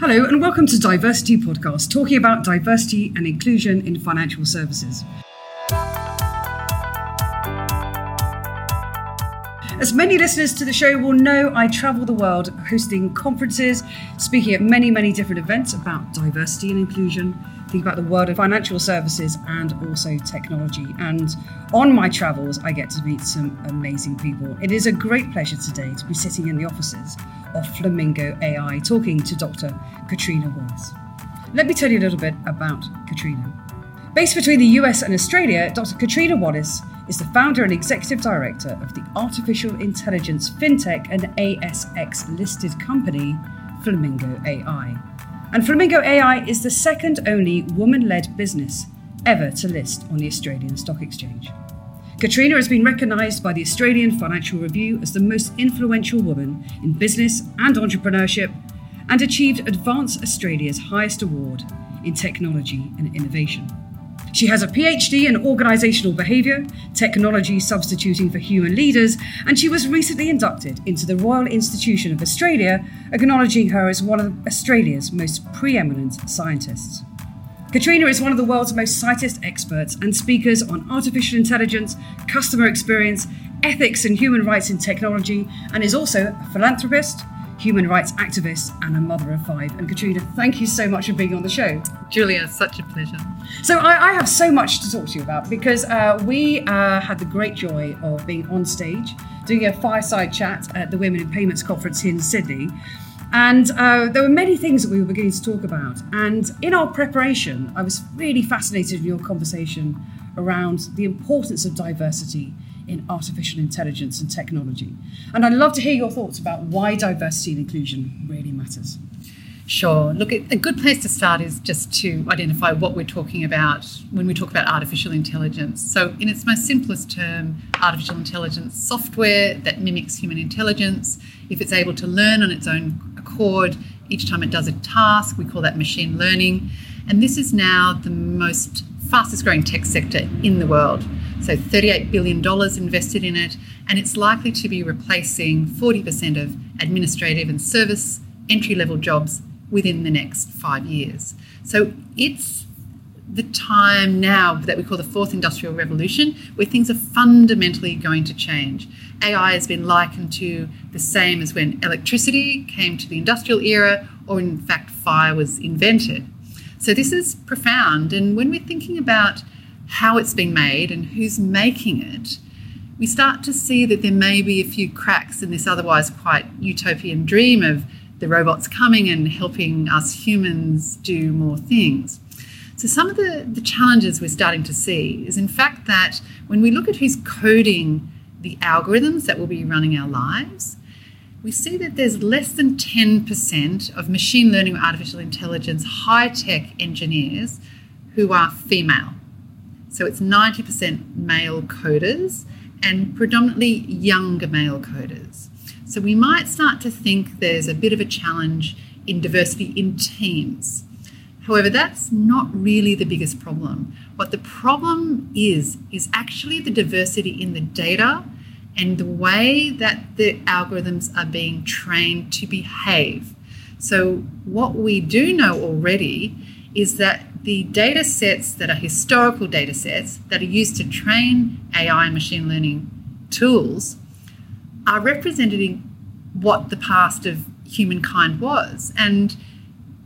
Hello, and welcome to Diversity Podcast, talking about diversity and inclusion in financial services. As many listeners to the show will know, I travel the world hosting conferences, speaking at many, many different events about diversity and inclusion, about the world of financial services and also technology. And on my travels, I get to meet some amazing people. It is a great pleasure today to be sitting in the offices of Flamingo AI talking to Dr. Catriona Wallace. Let me tell you a little bit about Catriona. Based between the US and Australia, Dr. Catriona Wallace is the founder and executive director of the artificial intelligence fintech and ASX listed company Flamingo AI. And Flamingo AI is the second only woman led business ever to list on the Australian Stock Exchange. Catriona has been recognised by the Australian Financial Review as the most influential woman in business and entrepreneurship and achieved Advance Australia's highest award in technology and innovation. She has a PhD in organisational behaviour, technology substituting for human leaders, and she was recently inducted into the Royal Institution of Australia, acknowledging her as one of Australia's most preeminent scientists. Catriona is one of the world's most cited experts and speakers on artificial intelligence, customer experience, ethics and human rights in technology, and is also a philanthropist, human rights activist, and a mother of five. And Catriona, thank you so much for being on the show. Julia, such a pleasure. So I, I have so much to talk to you about because uh, we uh, had the great joy of being on stage doing a fireside chat at the Women in Payments conference here in Sydney. And uh, there were many things that we were beginning to talk about. And in our preparation, I was really fascinated in your conversation around the importance of diversity in artificial intelligence and technology. And I'd love to hear your thoughts about why diversity and inclusion really matters. Sure. Look, a good place to start is just to identify what we're talking about when we talk about artificial intelligence. So, in its most simplest term, artificial intelligence software that mimics human intelligence. If it's able to learn on its own accord each time it does a task, we call that machine learning. And this is now the most fastest growing tech sector in the world. So $38 billion invested in it, and it's likely to be replacing 40% of administrative and service entry level jobs within the next five years. So it's the time now that we call the fourth industrial revolution where things are fundamentally going to change. AI has been likened to the same as when electricity came to the industrial era, or in fact, fire was invented. So this is profound. And when we're thinking about how it's being made and who's making it, we start to see that there may be a few cracks in this otherwise quite utopian dream of the robots coming and helping us humans do more things. So, some of the, the challenges we're starting to see is, in fact, that when we look at who's coding the algorithms that will be running our lives, we see that there's less than 10% of machine learning or artificial intelligence high tech engineers who are female. So it's 90% male coders and predominantly younger male coders. So we might start to think there's a bit of a challenge in diversity in teams. However, that's not really the biggest problem. What the problem is, is actually the diversity in the data and the way that the algorithms are being trained to behave. So, what we do know already is that the data sets that are historical data sets that are used to train AI and machine learning tools are representing what the past of humankind was. And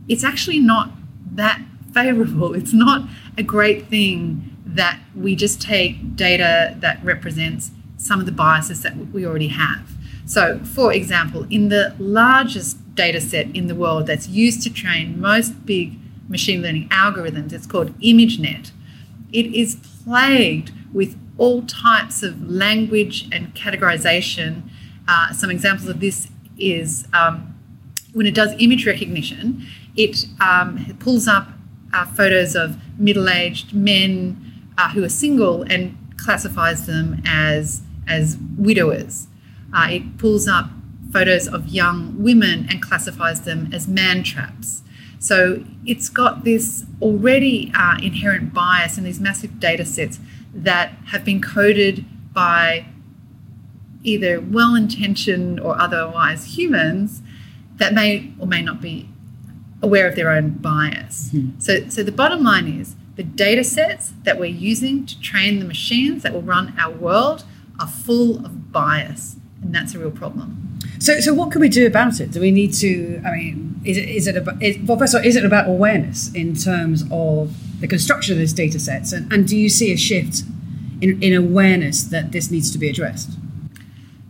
it's actually not that favorable. It's not a great thing that we just take data that represents some of the biases that we already have. So, for example, in the largest data set in the world that's used to train most big machine learning algorithms. It's called ImageNet. It is plagued with all types of language and categorization. Uh, some examples of this is um, when it does image recognition, it um, pulls up uh, photos of middle aged men uh, who are single and classifies them as, as widowers. Uh, it pulls up photos of young women and classifies them as man traps. So it's got this already uh, inherent bias in these massive data sets that have been coded by either well intentioned or otherwise humans that may or may not be aware of their own bias. So, so the bottom line is the data sets that we're using to train the machines that will run our world are full of bias, and that's a real problem. So, so what can we do about it? Do we need to? I mean, is it is it about? Is, well, first of all, is it about awareness in terms of the construction of those data sets, and, and do you see a shift in, in awareness that this needs to be addressed?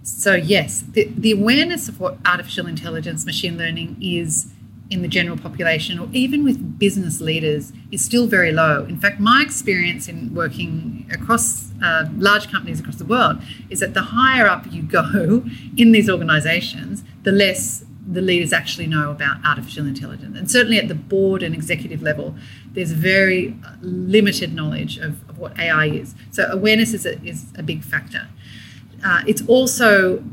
So yes, the, the awareness of what artificial intelligence, machine learning is in the general population or even with business leaders is still very low. In fact, my experience in working across uh, large companies across the world is that the higher up you go in these organizations, the less the leaders actually know about artificial intelligence. And certainly at the board and executive level, there's very limited knowledge of, of what AI is. So awareness is a, is a big factor. Uh, it's also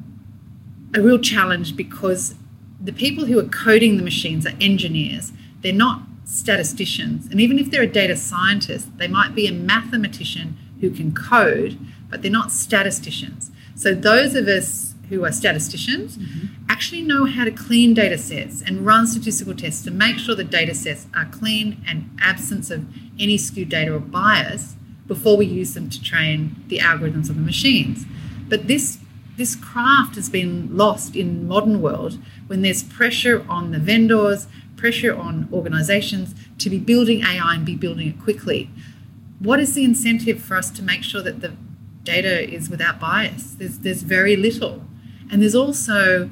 a real challenge because the people who are coding the machines are engineers. They're not statisticians. And even if they're a data scientist, they might be a mathematician who can code, but they're not statisticians. So those of us who are statisticians mm-hmm. Actually know how to clean data sets and run statistical tests to make sure the data sets are clean and absence of any skewed data or bias before we use them to train the algorithms of the machines. But this this craft has been lost in modern world when there's pressure on the vendors, pressure on organizations to be building AI and be building it quickly. What is the incentive for us to make sure that the data is without bias? There's, there's very little. And there's also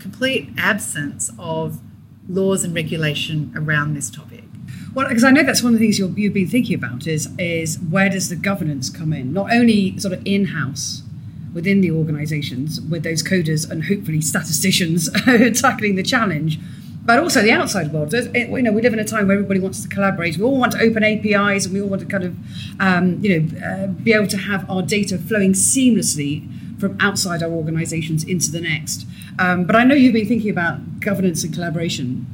complete absence of laws and regulation around this topic. Well, because I know that's one of the things you have been thinking about is is where does the governance come in? Not only sort of in house within the organisations with those coders and hopefully statisticians tackling the challenge, but also the outside world. You know, we live in a time where everybody wants to collaborate. We all want to open APIs, and we all want to kind of, um, you know, uh, be able to have our data flowing seamlessly from outside our organisations into the next. Um, but I know you've been thinking about governance and collaboration.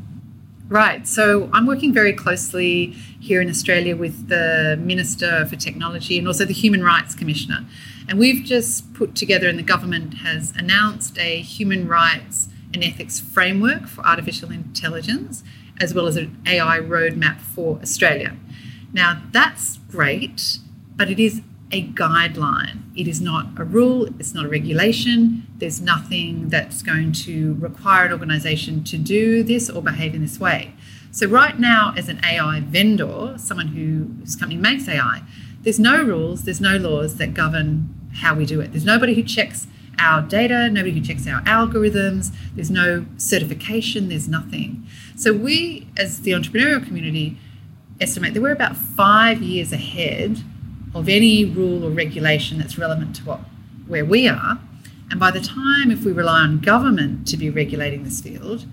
Right. So I'm working very closely here in Australia with the Minister for Technology and also the Human Rights Commissioner. And we've just put together, and the government has announced a human rights and ethics framework for artificial intelligence, as well as an AI roadmap for Australia. Now, that's great, but it is a guideline. It is not a rule, it's not a regulation. There's nothing that's going to require an organisation to do this or behave in this way. So, right now, as an AI vendor, someone who, whose company makes AI, there's no rules, there's no laws that govern how we do it. There's nobody who checks our data, nobody who checks our algorithms, there's no certification, there's nothing. So, we as the entrepreneurial community estimate that we're about five years ahead of any rule or regulation that's relevant to what where we are. And by the time, if we rely on government to be regulating this field,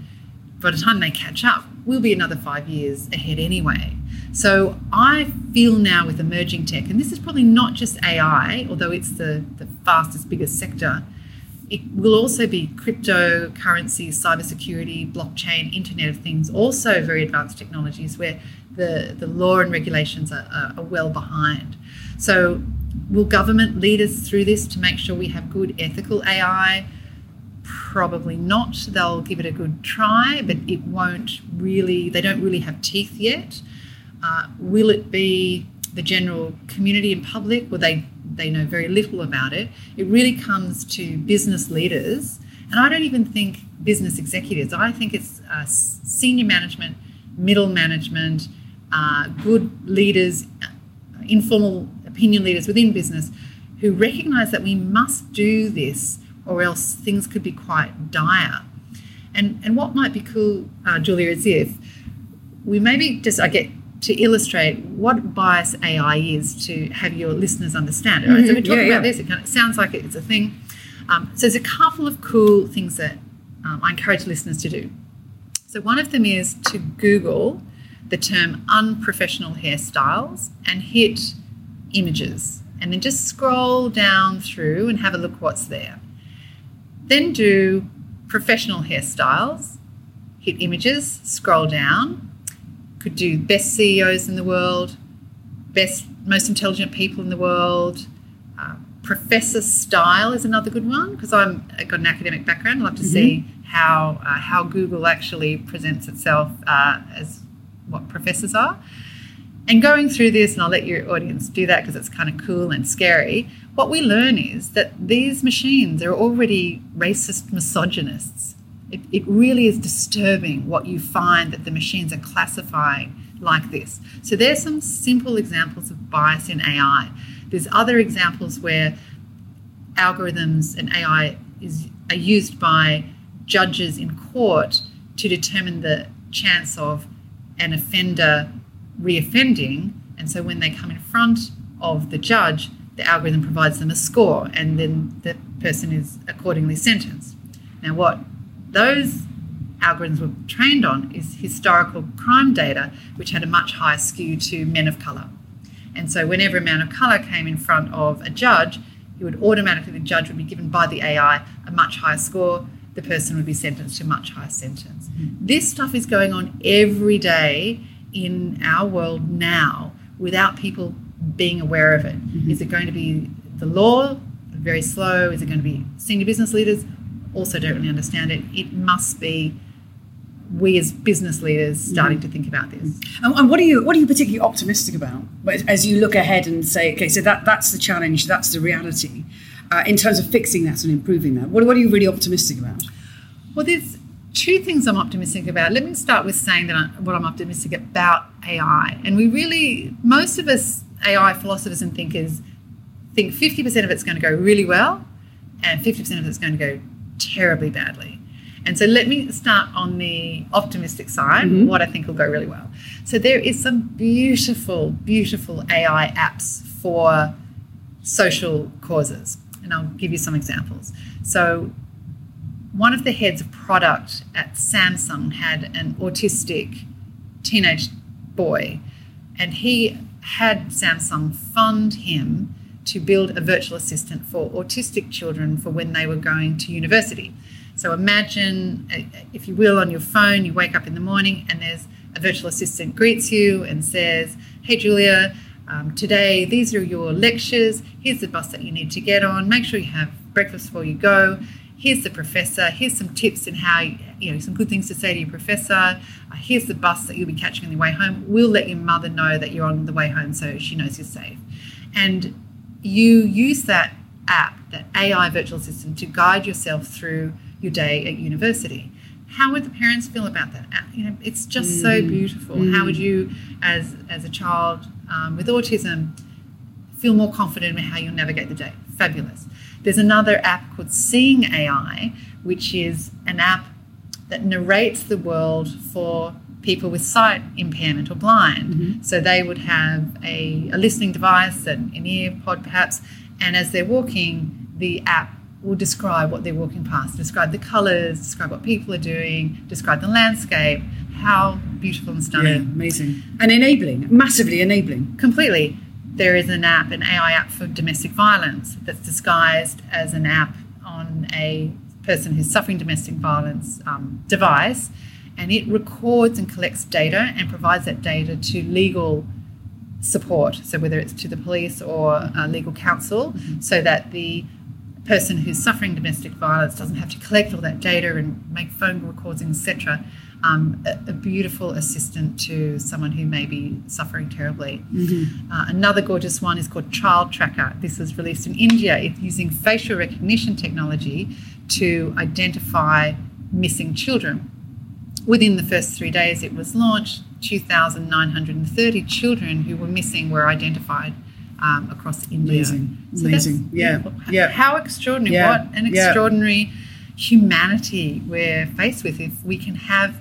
by the time they catch up, we'll be another five years ahead anyway. So I feel now with emerging tech, and this is probably not just AI, although it's the, the fastest, biggest sector, it will also be cryptocurrency, cybersecurity, blockchain, Internet of Things, also very advanced technologies where the, the law and regulations are, are, are well behind. So, will government lead us through this to make sure we have good ethical AI? Probably not. They'll give it a good try, but it won't really, they don't really have teeth yet. Uh, will it be the general community and public? Well, they, they know very little about it. It really comes to business leaders, and I don't even think business executives. I think it's uh, senior management, middle management, uh, good leaders, informal opinion leaders within business who recognise that we must do this or else things could be quite dire. And, and what might be cool, uh, Julia, is if we maybe just, I get to illustrate what bias AI is to have your listeners understand it. Right? Mm-hmm. So we're talking yeah, about this, it, kind of, sounds like it's a thing. Um, so there's a couple of cool things that um, I encourage listeners to do. So one of them is to Google the term unprofessional hairstyles and hit images. And then just scroll down through and have a look what's there. Then do professional hairstyles, hit images, scroll down, could do best CEOs in the world, best, most intelligent people in the world, uh, professor style is another good one because I'm I've got an academic background. I love to Mm-hmm. see how uh, how Google actually presents itself uh, as what professors are. And going through this, and I'll let your audience do that because it's kind of cool and scary. What we learn is that these machines are already racist misogynists. It, it really is disturbing what you find that the machines are classifying like this. So there's some simple examples of bias in AI. There's other examples where algorithms and AI is are used by judges in court to determine the chance of an offender reoffending. And so when they come in front of the judge, the algorithm provides them a score, and then the person is accordingly sentenced. Now, what those algorithms were trained on is historical crime data, which had a much higher skew to men of colour. And so, whenever a man of colour came in front of a judge, it would automatically, the judge would be given by the AI a much higher score. The person would be sentenced to a much higher sentence. Hmm. This stuff is going on every day in our world now without people being aware of it. Mm-hmm. Is it going to be the law? Very slow. Is it going to be senior business leaders? Also, don't really understand it. It must be we as business leaders mm-hmm. starting to think about this. Mm-hmm. And, and what are you what are you particularly optimistic about as you look ahead and say, okay, so that that's the challenge, that's the reality, uh, in terms of fixing that and improving that. What, what are you really optimistic about? Well, there's two things I'm optimistic about. Let me start with saying that I, what I'm optimistic about AI, and we really most of us AI philosophers and thinkers think 50% of it's going to go really well, and 50% of it's going to go terribly badly. And so let me start on the optimistic side, mm-hmm. what I think will go really well. So there is some beautiful, beautiful AI apps for social causes. And I'll give you some examples. So one of the heads of product at Samsung had an autistic teenage boy, and he had Samsung fund him to build a virtual assistant for autistic children for when they were going to university. So imagine, uh, if you will, on your phone, you wake up in the morning and there's a virtual assistant greets you and says, Hey, Julia, um, today these are your lectures. Here's the bus that you need to get on. Make sure you have breakfast before you go. Here's the professor. Here's some tips and how, you know, some good things to say to your professor. Uh, here's the bus that you'll be catching on the way home. We'll let your mother know that you're on the way home so she knows you're safe. And you use that app, that AI virtual assistant, to guide yourself through your day at university. How would the parents feel about that? Uh, You know, it's just so beautiful. How would you, as as a child um, with autism, feel more confident in how you'll navigate the day? Fabulous. There's another app called Seeing AI, which is an app that narrates the world for people with sight impairment or blind. Mm-hmm. So they would have a, a listening device, an, an ear pod perhaps, and as they're walking, the app will describe what they're walking past, describe the colours, describe what people are doing, describe the landscape, how beautiful and stunning. amazing. And enabling, massively enabling. Completely. There is an app, an AI app for domestic violence that's disguised as an app on a person who's suffering domestic violence um, device, and it records and collects data and provides that data to legal support. So whether it's to the police or uh, legal counsel, so that the person who's suffering domestic violence doesn't have to collect all that data and make phone recordings, etc. Um, a, a beautiful assistant to someone who may be suffering terribly. Uh, another gorgeous one is called Child Tracker. This was released in India. It's using facial recognition technology to identify missing children. Within the first three days it was launched, 2,930 children who were missing were identified um, across India. Amazing. that's Amazing. Yeah. beautiful. Yeah. How extraordinary. Yeah. What an Yeah. extraordinary humanity we're faced with if we can have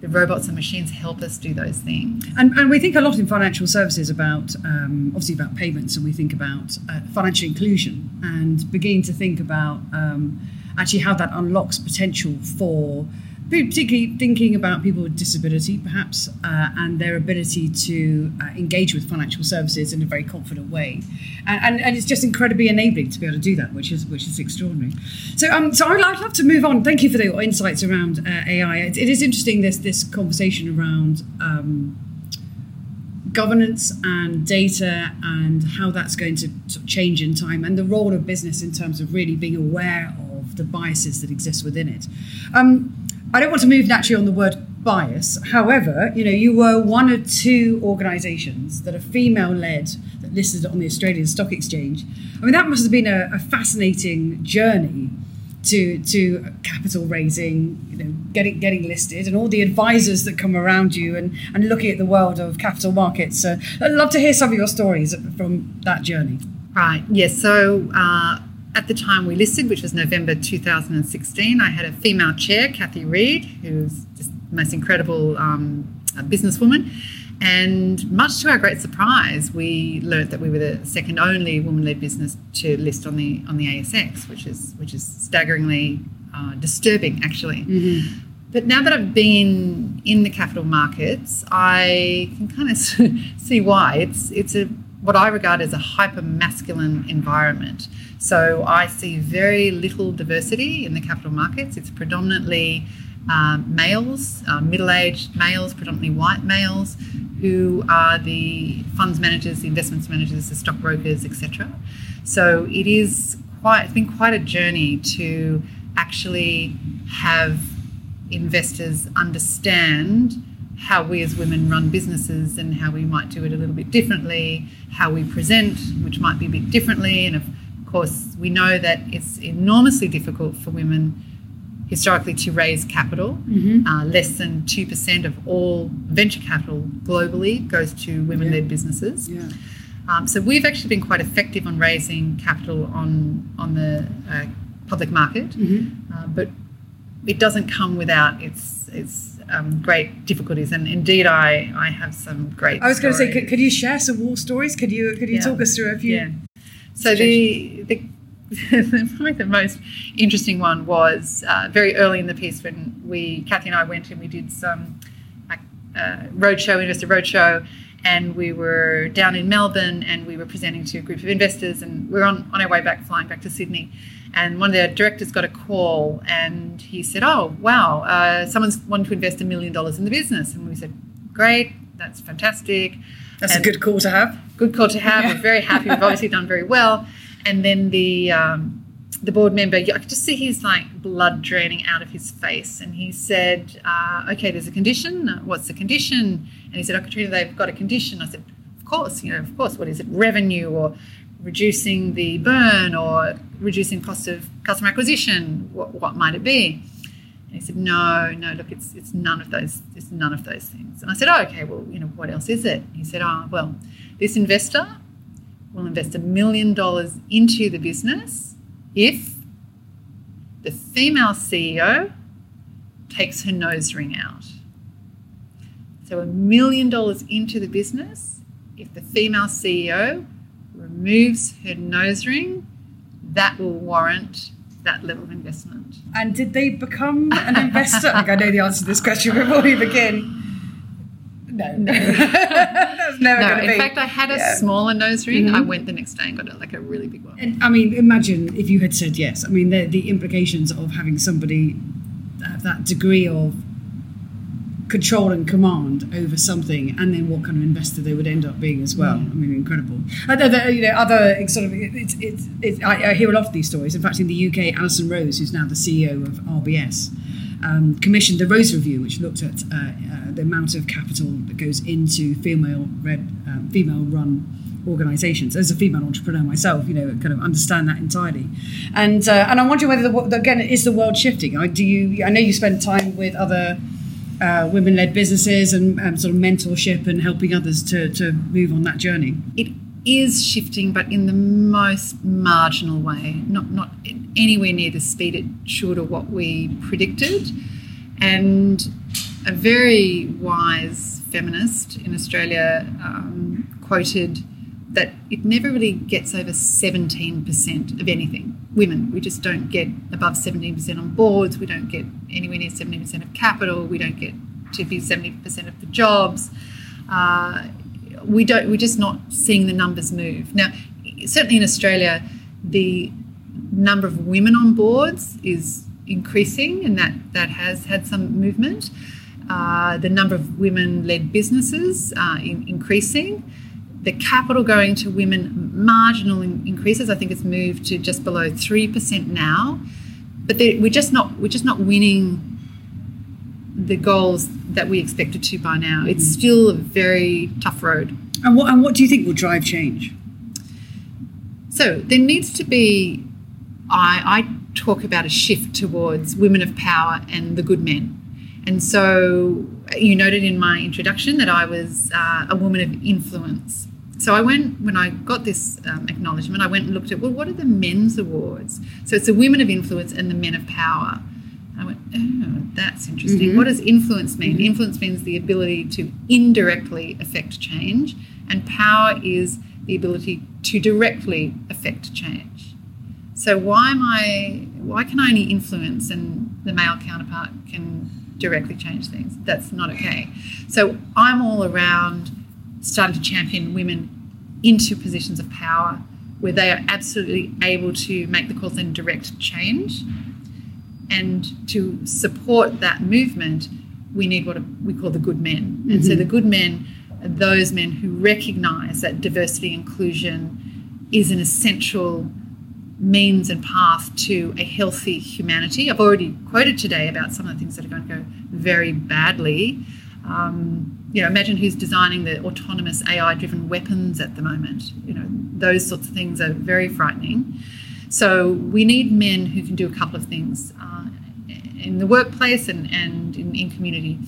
the robots and machines help us do those things. And, and we think a lot in financial services about, um, obviously, about payments, and we think about uh, financial inclusion and beginning to think about um, actually how that unlocks potential for, particularly thinking about people with disability, perhaps, uh, and their ability to uh, engage with financial services in a very confident way. And, and, and it's just incredibly enabling to be able to do that, which is which is extraordinary. So, um, so I'd, I'd love to move on. Thank you for the insights around uh, AI. It, it is interesting this this conversation around. Um, governance and data and how that's going to change in time and the role of business in terms of really being aware of the biases that exist within it. Um, I don't want to move naturally on the word bias. However, you know, you were one of two organisations that are female led that listed on the Australian Stock Exchange. I mean, that must have been a, a fascinating journey to to capital raising, you know, getting getting listed, and all the advisors that come around you, and and looking at the world of capital markets. So I'd love to hear some of your stories from that journey. Right. Yes. So. Uh, at the time we listed, which was November 2016, I had a female chair, Kathy Reed, who's just the most incredible um, businesswoman. And much to our great surprise, we learnt that we were the second only woman-led business to list on the on the ASX, which is which is staggeringly uh, disturbing, actually. Mm-hmm. But now that I've been in the capital markets, I can kind of see why. It's it's a what I regard as a hyper masculine environment. So I see very little diversity in the capital markets. It's predominantly um, males, uh, middle aged males, predominantly white males, who are the funds managers, the investments managers, the stockbrokers, etc. So it is quite, it's been quite a journey to actually have investors understand how we as women run businesses and how we might do it a little bit differently, how we present, which might be a bit differently. And of course, we know that it's enormously difficult for women historically to raise capital. Mm-hmm. Uh, less than 2% of all venture capital globally goes to women led yeah. businesses. Yeah. Um, so we've actually been quite effective on raising capital on, on the uh, public market, mm-hmm. uh, but it doesn't come without its, its um, great difficulties. And indeed, I, I have some great. I was going to say, could, could, you share some war stories? Could you could you yeah. talk us through a few? Yeah. So the, the probably the most interesting one was uh, very early in the piece when we, Kathy and I went and we did some like, uh, roadshow, investor roadshow, and we were down in Melbourne and we were presenting to a group of investors and we are on, on our way back, flying back to Sydney. And one of the directors got a call and he said, Oh, wow, uh, someone's wanting to invest a million dollars in the business. And we said, Great, that's fantastic. That's and a good call to have. Good call to have. Yeah. We're very happy. We've obviously done very well and then the um, the board member, I could just see his like blood draining out of his face, and he said, uh, "Okay, there's a condition. What's the condition?" And he said, "Oh, Catriona, they've got a condition." I said, "Of course, you know, of course. What is it? Revenue or reducing the burn or reducing cost of customer acquisition? What, what might it be?" And he said, "No, no. Look, it's it's none of those. It's none of those things." And I said, oh, "Okay, well, you know, what else is it?" He said, "Oh, well, this investor will invest a million dollars into the business if the female CEO takes her nose ring out. So, a million dollars into the business, if the female CEO removes her nose ring, that will warrant that level of investment. And did they become an investor? I think I know the answer to this question before we begin. No, no. That's never no, going to be. In fact, I had a yeah. smaller nose ring. Mm-hmm. I went the next day and got a, like a really big one. And I mean, imagine if you had said yes. I mean, the, the implications of having somebody have that degree of control and command over something, and then what kind of investor they would end up being as well. Mm. I mean, incredible. Other, you know, other sort of, it's, it's, it's, I, I hear a lot of these stories. In fact, in the UK, Alison Rose, who's now the CEO of RBS, um, commissioned the Rose Review, which looked at uh, uh, the amount of capital that goes into female-read, um, female-run organisations. As a female entrepreneur myself, you know, kind of understand that entirely. And uh, and I'm wondering whether the, again is the world shifting. I do you? I know you spend time with other. Uh, women-led businesses and um, sort of mentorship and helping others to, to move on that journey. It is shifting, but in the most marginal way, not not anywhere near the speed it should or what we predicted. And a very wise feminist in Australia um, quoted that it never really gets over 17% of anything. Women, we just don't get above 17% on boards, we don't get anywhere near 70% of capital, we don't get to be 70% of the jobs. Uh, we don't we're just not seeing the numbers move. Now certainly in australia the number of women on boards is increasing and that that has had some movement. Uh, the number of women led businesses uh, in, increasing. The capital going to women marginal in, increases. I think it's moved to just below three percent now, but we're just not we're just not winning the goals that we expected to by now. It's still a very tough road. And what and what do you think will drive change? So there needs to be. I, I talk about a shift towards women of power and the good men. And so you noted in my introduction that I was uh, a woman of influence. So I went, when I got this um, acknowledgement, I went and looked at, well, what are the men's awards? So it's the women of influence and the men of power. I went, oh, that's interesting. Mm-hmm. What does influence mean? Influence means the ability to indirectly affect change, and power is the ability to directly affect change. So why am I? Why can I only influence and the male counterpart can directly change things? That's not okay. So I'm all around starting to champion women into positions of power where they are absolutely able to make the calls and direct change. And to support that movement, we need what we call the good men. And so the good men are those men who recognize that diversity inclusion is an essential means and path to a healthy humanity. I've already quoted today about some of the things that are going to go very badly. Um, you know, imagine who's designing the autonomous AI-driven weapons at the moment. You know, those sorts of things are very frightening. So we need men who can do a couple of things uh, in the workplace and, and in, in community.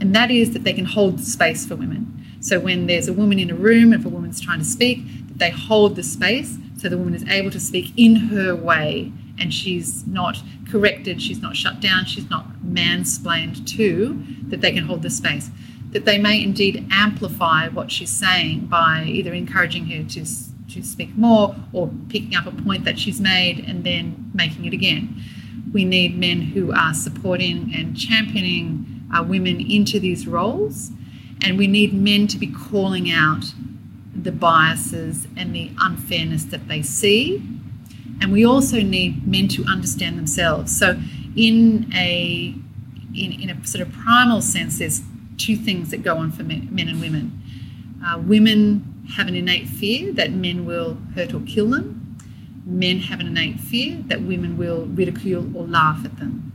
And that is that they can hold the space for women. So when there's a woman in a room, if a woman's trying to speak, they hold the space so the woman is able to speak in her way and she's not corrected, she's not shut down, she's not mansplained to, that they can hold the space. That they may indeed amplify what she's saying by either encouraging her to, to speak more or picking up a point that she's made and then making it again. We need men who are supporting and championing uh, women into these roles, and we need men to be calling out the biases and the unfairness that they see. And we also need men to understand themselves. So, in a in, in a sort of primal sense, there's two things that go on for men, men and women. Uh, women have an innate fear that men will hurt or kill them. Men have an innate fear that women will ridicule or laugh at them.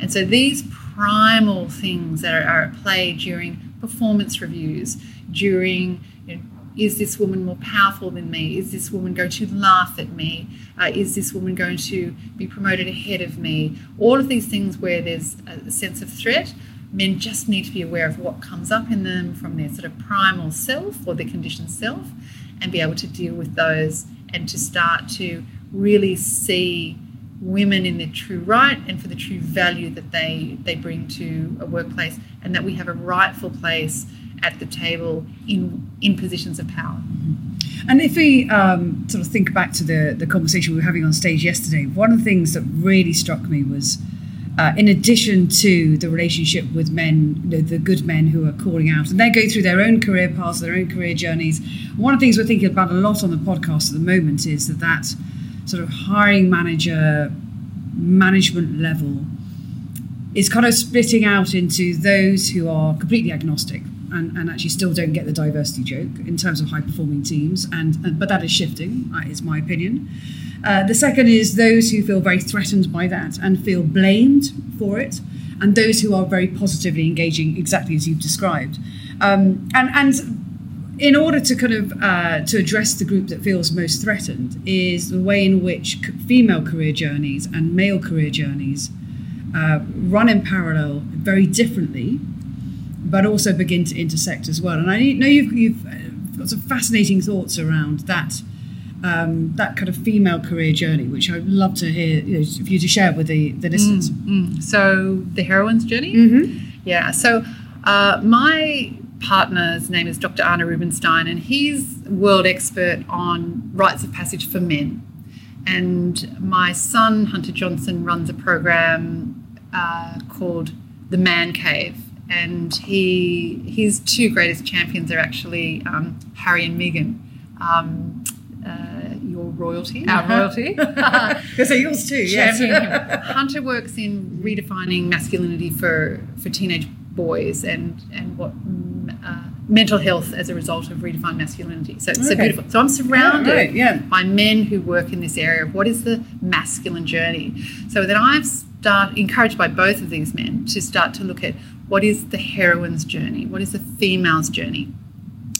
And so these primal things that are, are at play during performance reviews, during you know, is this woman more powerful than me? Is this woman going to laugh at me? Uh, is this woman going to be promoted ahead of me? All of these things where there's a sense of threat, men just need to be aware of what comes up in them from their sort of primal self or their conditioned self and be able to deal with those and to start to really see women in their true right and for the true value that they, they bring to a workplace and that we have a rightful place at the table in in positions of power. And if we um, sort of think back to the, the conversation we were having on stage yesterday, one of the things that really struck me was, uh, in addition to the relationship with men, the good men who are calling out, and they go through their own career paths, their own career journeys. One of the things we're thinking about a lot on the podcast at the moment is that that sort of hiring manager management level is kind of splitting out into those who are completely agnostic and, and actually still don't get the diversity joke in terms of high performing teams. And, and but that is shifting, is my opinion. Uh, the second is those who feel very threatened by that and feel blamed for it, and those who are very positively engaging, exactly as you've described. Um, and and in order to kind of uh, to address the group that feels most threatened is the way in which female career journeys and male career journeys uh, run in parallel very differently but also begin to intersect as well. And I know you've, you've uh, got some fascinating thoughts around that. Um, that kind of female career journey, which I'd love to hear you know, for you to share with the, the listeners. Mm, mm. So, the heroine's journey? Mm-hmm. Yeah. So, uh, my partner's name is Dr. Arne Rubinstein, and he's world expert on rites of passage for men. And my son, Hunter Johnson, runs a program uh, called The Man Cave and he his two greatest champions are actually um, Harry and Meghan. Um, royalty, our royalty. Because yours too, yes. Hunter works in redefining masculinity for, for teenage boys and and what uh, mental health as a result of redefined masculinity. So it's so beautiful. So I'm surrounded Yeah, right, yeah. by men who work in this area of what is the masculine journey. So then I've start encouraged by both of these men to start to look at what is the heroine's journey, what is the female's journey.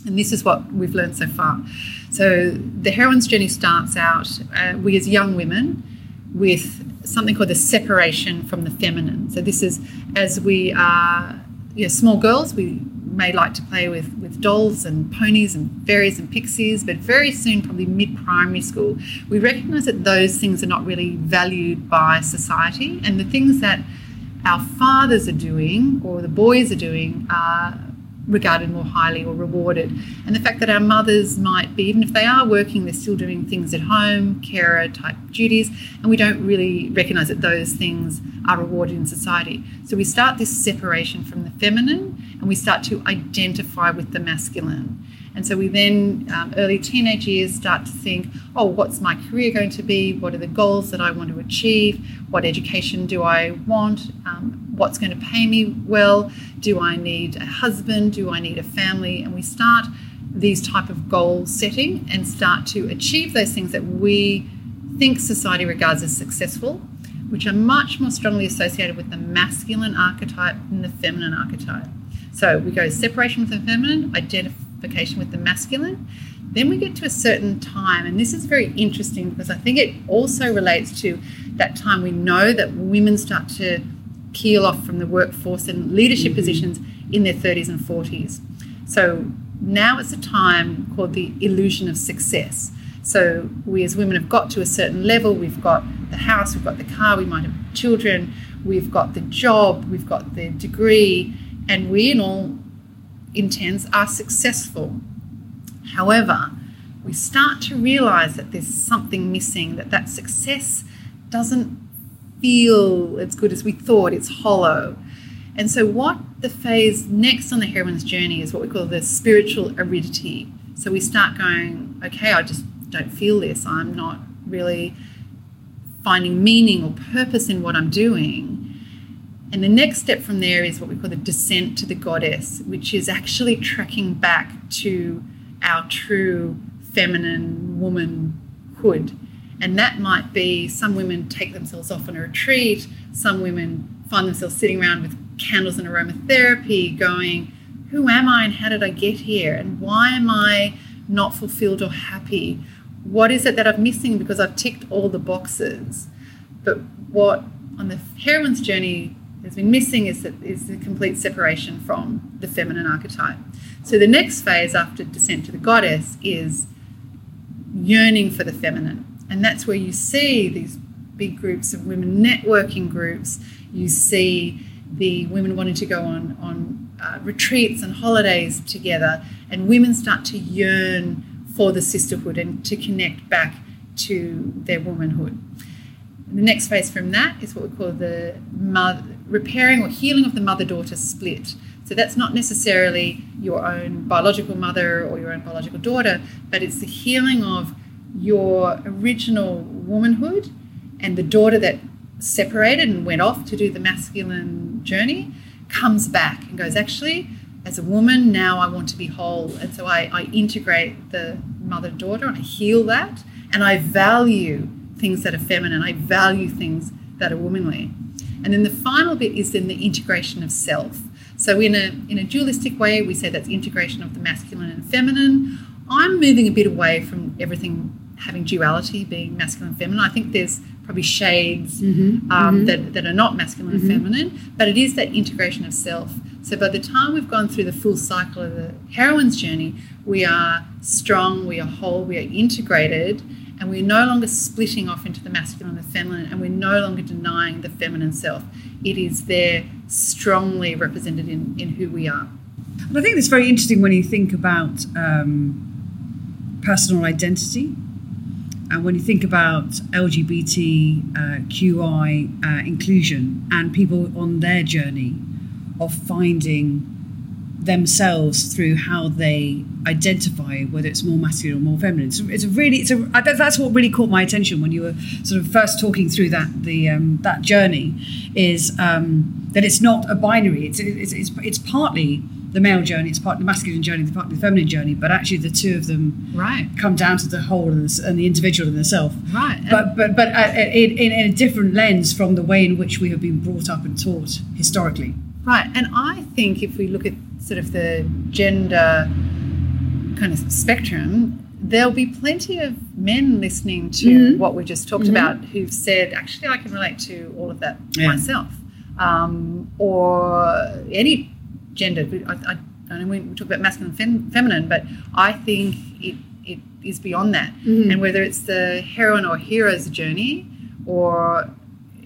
And this is what we've learned so far. So the heroine's journey starts out, uh, we as young women, with something called the separation from the feminine. So this is as we are you know, small girls, we may like to play with, with dolls and ponies and fairies and pixies, but very soon, probably mid primary school, we recognize that those things are not really valued by society. And the things that our fathers are doing or the boys are doing are regarded more highly or rewarded. And the fact that our mothers might be, even if they are working, they're still doing things at home, carer type duties, and we don't really recognize that those things are rewarded in society. So we start this separation from the feminine and we start to identify with the masculine. And so we then, um, early teenage years, start to think, oh, what's my career going to be? What are the goals that I want to achieve? What education do I want? Um, what's going to pay me well? Do I need a husband? Do I need a family? And we start these type of goal setting and start to achieve those things that we think society regards as successful, which are much more strongly associated with the masculine archetype than the feminine archetype. So we go separation with the feminine, identification with the masculine. Then we get to a certain time, and this is very interesting because I think it also relates to that time we know that women start to keel off from the workforce and leadership mm-hmm. positions in their 30s and 40s. So now it's a time called the illusion of success. So we as women have got to a certain level, we've got the house, we've got the car, we might have children, we've got the job, we've got the degree, and we in all intents are successful. However, we start to realize that there's something missing, that that success doesn't feel as good as we thought, it's hollow. And so, what the phase next on the heroine's journey is what we call the spiritual aridity. So, we start going, okay, I just don't feel this. I'm not really finding meaning or purpose in what I'm doing. And the next step from there is what we call the descent to the goddess, which is actually tracking back to our true feminine womanhood. And that might be some women take themselves off on a retreat, some women find themselves sitting around with candles and aromatherapy, going, Who am I and how did I get here? And why am I not fulfilled or happy? What is it that I'm missing because I've ticked all the boxes? But what on the heroine's journey has been missing is that is the complete separation from the feminine archetype. So the next phase after descent to the goddess is yearning for the feminine. And that's where you see these big groups of women networking groups. You see the women wanting to go on, on uh, retreats and holidays together, and women start to yearn for the sisterhood and to connect back to their womanhood. The next phase from that is what we call the mother, repairing or healing of the mother daughter split. So that's not necessarily your own biological mother or your own biological daughter, but it's the healing of your original womanhood and the daughter that separated and went off to do the masculine journey comes back and goes, actually, as a woman, now I want to be whole. And so I, I integrate the mother daughter and I heal that and I value things that are feminine, I value things that are womanly. And then the final bit is then the integration of self. So in a in a dualistic way, we say that's integration of the masculine and feminine. I'm moving a bit away from everything having duality, being masculine and feminine. I think there's probably shades mm-hmm. um, mm-hmm. That, that are not masculine and mm-hmm. feminine, but it is that integration of self. So by the time we've gone through the full cycle of the heroine's journey, we are strong, we are whole, we are integrated, and we're no longer splitting off into the masculine and the feminine, and we're no longer denying the feminine self. It is there strongly represented in, in who we are. And I think it's very interesting when you think about um, personal identity and when you think about LGBTQI uh, uh, inclusion and people on their journey of finding themselves through how they identify whether it's more masculine or more feminine. So it's a really, it's a that's what really caught my attention when you were sort of first talking through that the um, that journey is. Um, that it's not a binary. It's it's it's, it's partly the male journey, it's part the masculine journey, it's part the feminine journey, but actually the two of them Right. come down to the whole and the, and the individual and the self. Right. But but but uh, in, in a different lens from the way in which we have been brought up and taught historically. Right, and I think if we look at sort of the gender kind of spectrum, there'll be plenty of men listening to Mhm. what we just talked Mhm. about who've said, actually, I can relate to all of that Yeah. myself. Um, or any gender. I, I, I know we talk about masculine and fem- feminine, but I think it, it is beyond that. Mhm. And whether it's the heroine or hero's journey or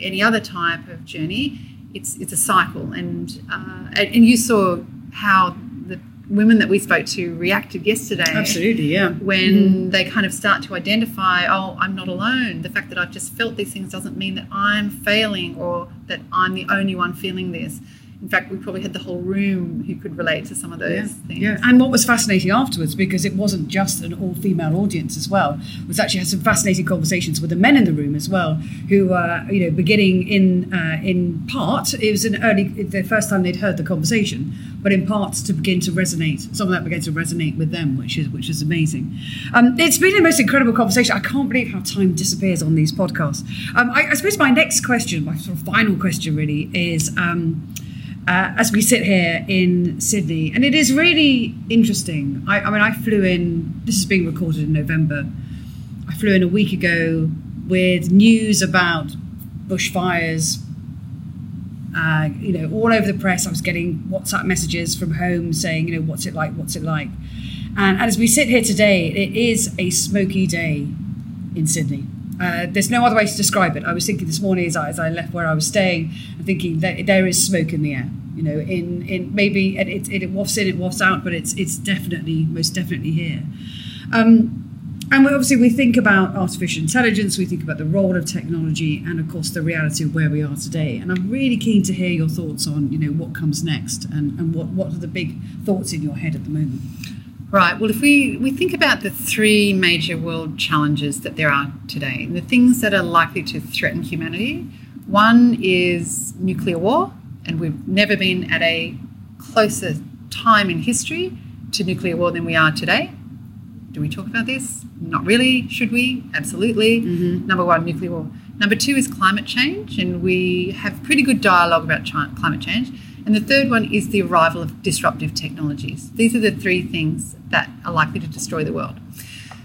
any other type of journey, it's it's a cycle. And uh, and, and you saw how the women that we spoke to reacted yesterday Absolutely, yeah. when mm. they kind of start to identify, oh, I'm not alone. The fact that I've just felt these things doesn't mean that I'm failing or that I'm the only one feeling this. In fact, we probably had the whole room who could relate to some of those Yeah, things. yeah. And what was fascinating afterwards, because it wasn't just an all-female audience as well, was actually had some fascinating conversations with the men in the room as well, who were, you know, beginning in uh, in part, it was an early, the first time they'd heard the conversation, but in part to begin to resonate. Some of that began to resonate with them, which is which is amazing. Um, it's been the most incredible conversation. I can't believe how time disappears on these podcasts. Um, I, I suppose my next question, my sort of final question, really is. Um, uh, as we sit here in Sydney. And it is really interesting. I, I mean, I flew in, this is being recorded in November. I flew in a week ago with news about bushfires. Uh, you know, all over the press, I was getting WhatsApp messages from home saying, you know, what's it like? What's it like? And, and as we sit here today, it is a smoky day in Sydney. Uh, there's no other way to describe it. I was thinking this morning as I, as I left where I was staying, and thinking that there is smoke in the air. You know, in in maybe it, it, it wafts in, it wafts out, but it's it's definitely most definitely here. Um, and we, obviously, we think about artificial intelligence, we think about the role of technology, and of course, the reality of where we are today. And I'm really keen to hear your thoughts on, you know, what comes next and, and what, what are the big thoughts in your head at the moment. Right. Well, if we, we think about the three major world challenges that there are today, the things that are likely to threaten humanity, one is nuclear war, and we've never been at a closer time in history to nuclear war than we are today. Do we talk about this? Not really. Should we? Absolutely. Mhm. Number one, nuclear war. Number two is climate change, and we have pretty good dialogue about climate change. And the third one is the arrival of disruptive technologies. These are the three things that are likely to destroy the world.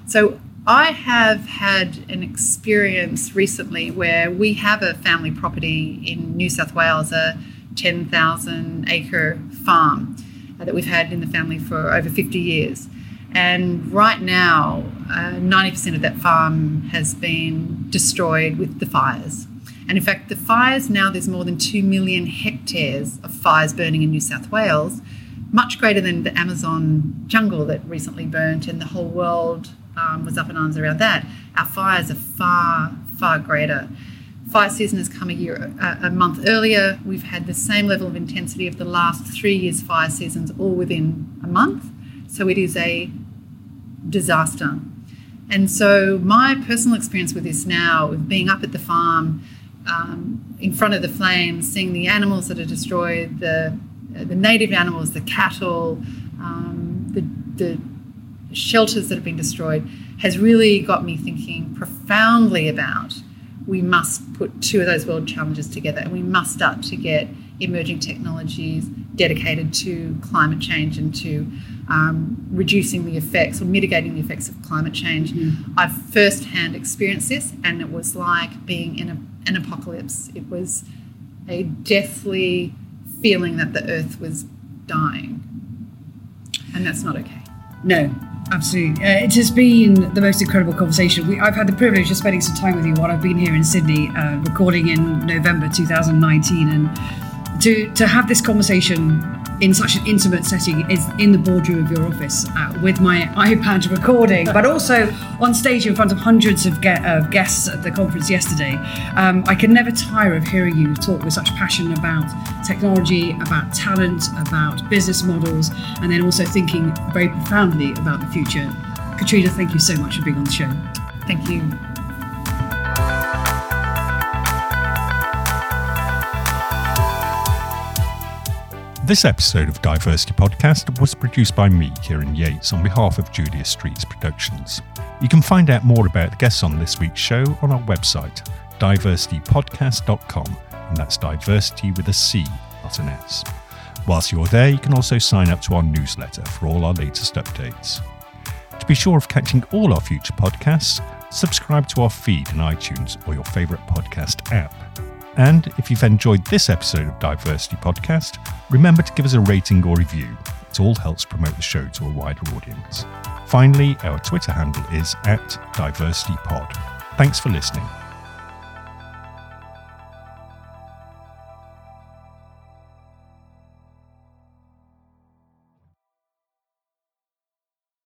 So I have had an experience recently where we have a family property in New South Wales, a 10,000 acre farm that we've had in the family for over 50 years. And right now, uh, 90% of that farm has been destroyed with the fires. And in fact, the fires now, there's more than 2 million hectares of fires burning in New South Wales, much greater than the Amazon jungle that recently burnt, and the whole world um, was up in arms around that. Our fires are far, far greater. Fire season has come a year, a, month earlier. We've had the same level of intensity of the last three years' fire seasons, all within a month. So it is a disaster. And so my personal experience with this now, of being up at the farm, um, in front of the flames, seeing the animals that are destroyed, the the native animals, the cattle, um, the the shelters that have been destroyed, has really got me thinking profoundly about. We must put two of those world challenges together, and we must start to get emerging technologies dedicated to climate change and to um, reducing the effects or mitigating the effects of climate change. I've firsthand experienced this, and it was like being in a, an apocalypse. It was a deathly feeling that the earth was dying, and that's not okay. No, absolutely. Uh, it has been the most incredible conversation. We, I've had the privilege of spending some time with you while I've been here in Sydney, uh, recording in November 2019, and to to have this conversation in such an intimate setting is in the boardroom of your office uh, with my iPad recording, but also on stage in front of hundreds of ge- uh, guests at the conference yesterday. Um, I can never tire of hearing you talk with such passion about technology, about talent, about business models, and then also thinking very profoundly about the future. Catriona, thank you so much for being on the show. Thank you. This episode of DiverCity Podcast was produced by me, Kieran Yates, on behalf of Julia Streets Productions. You can find out more about the guests on this week's show on our website, divercitypodcast.com, and that's diversity with a C, not an S. Whilst you're there, you can also sign up to our newsletter for all our latest updates. To be sure of catching all our future podcasts, subscribe to our feed in iTunes or your favourite podcast app. And if you've enjoyed this episode of DiverCity Podcast, remember to give us a rating or review. It all helps promote the show to a wider audience. Finally, our Twitter handle is at DiverCityPod. Thanks for listening.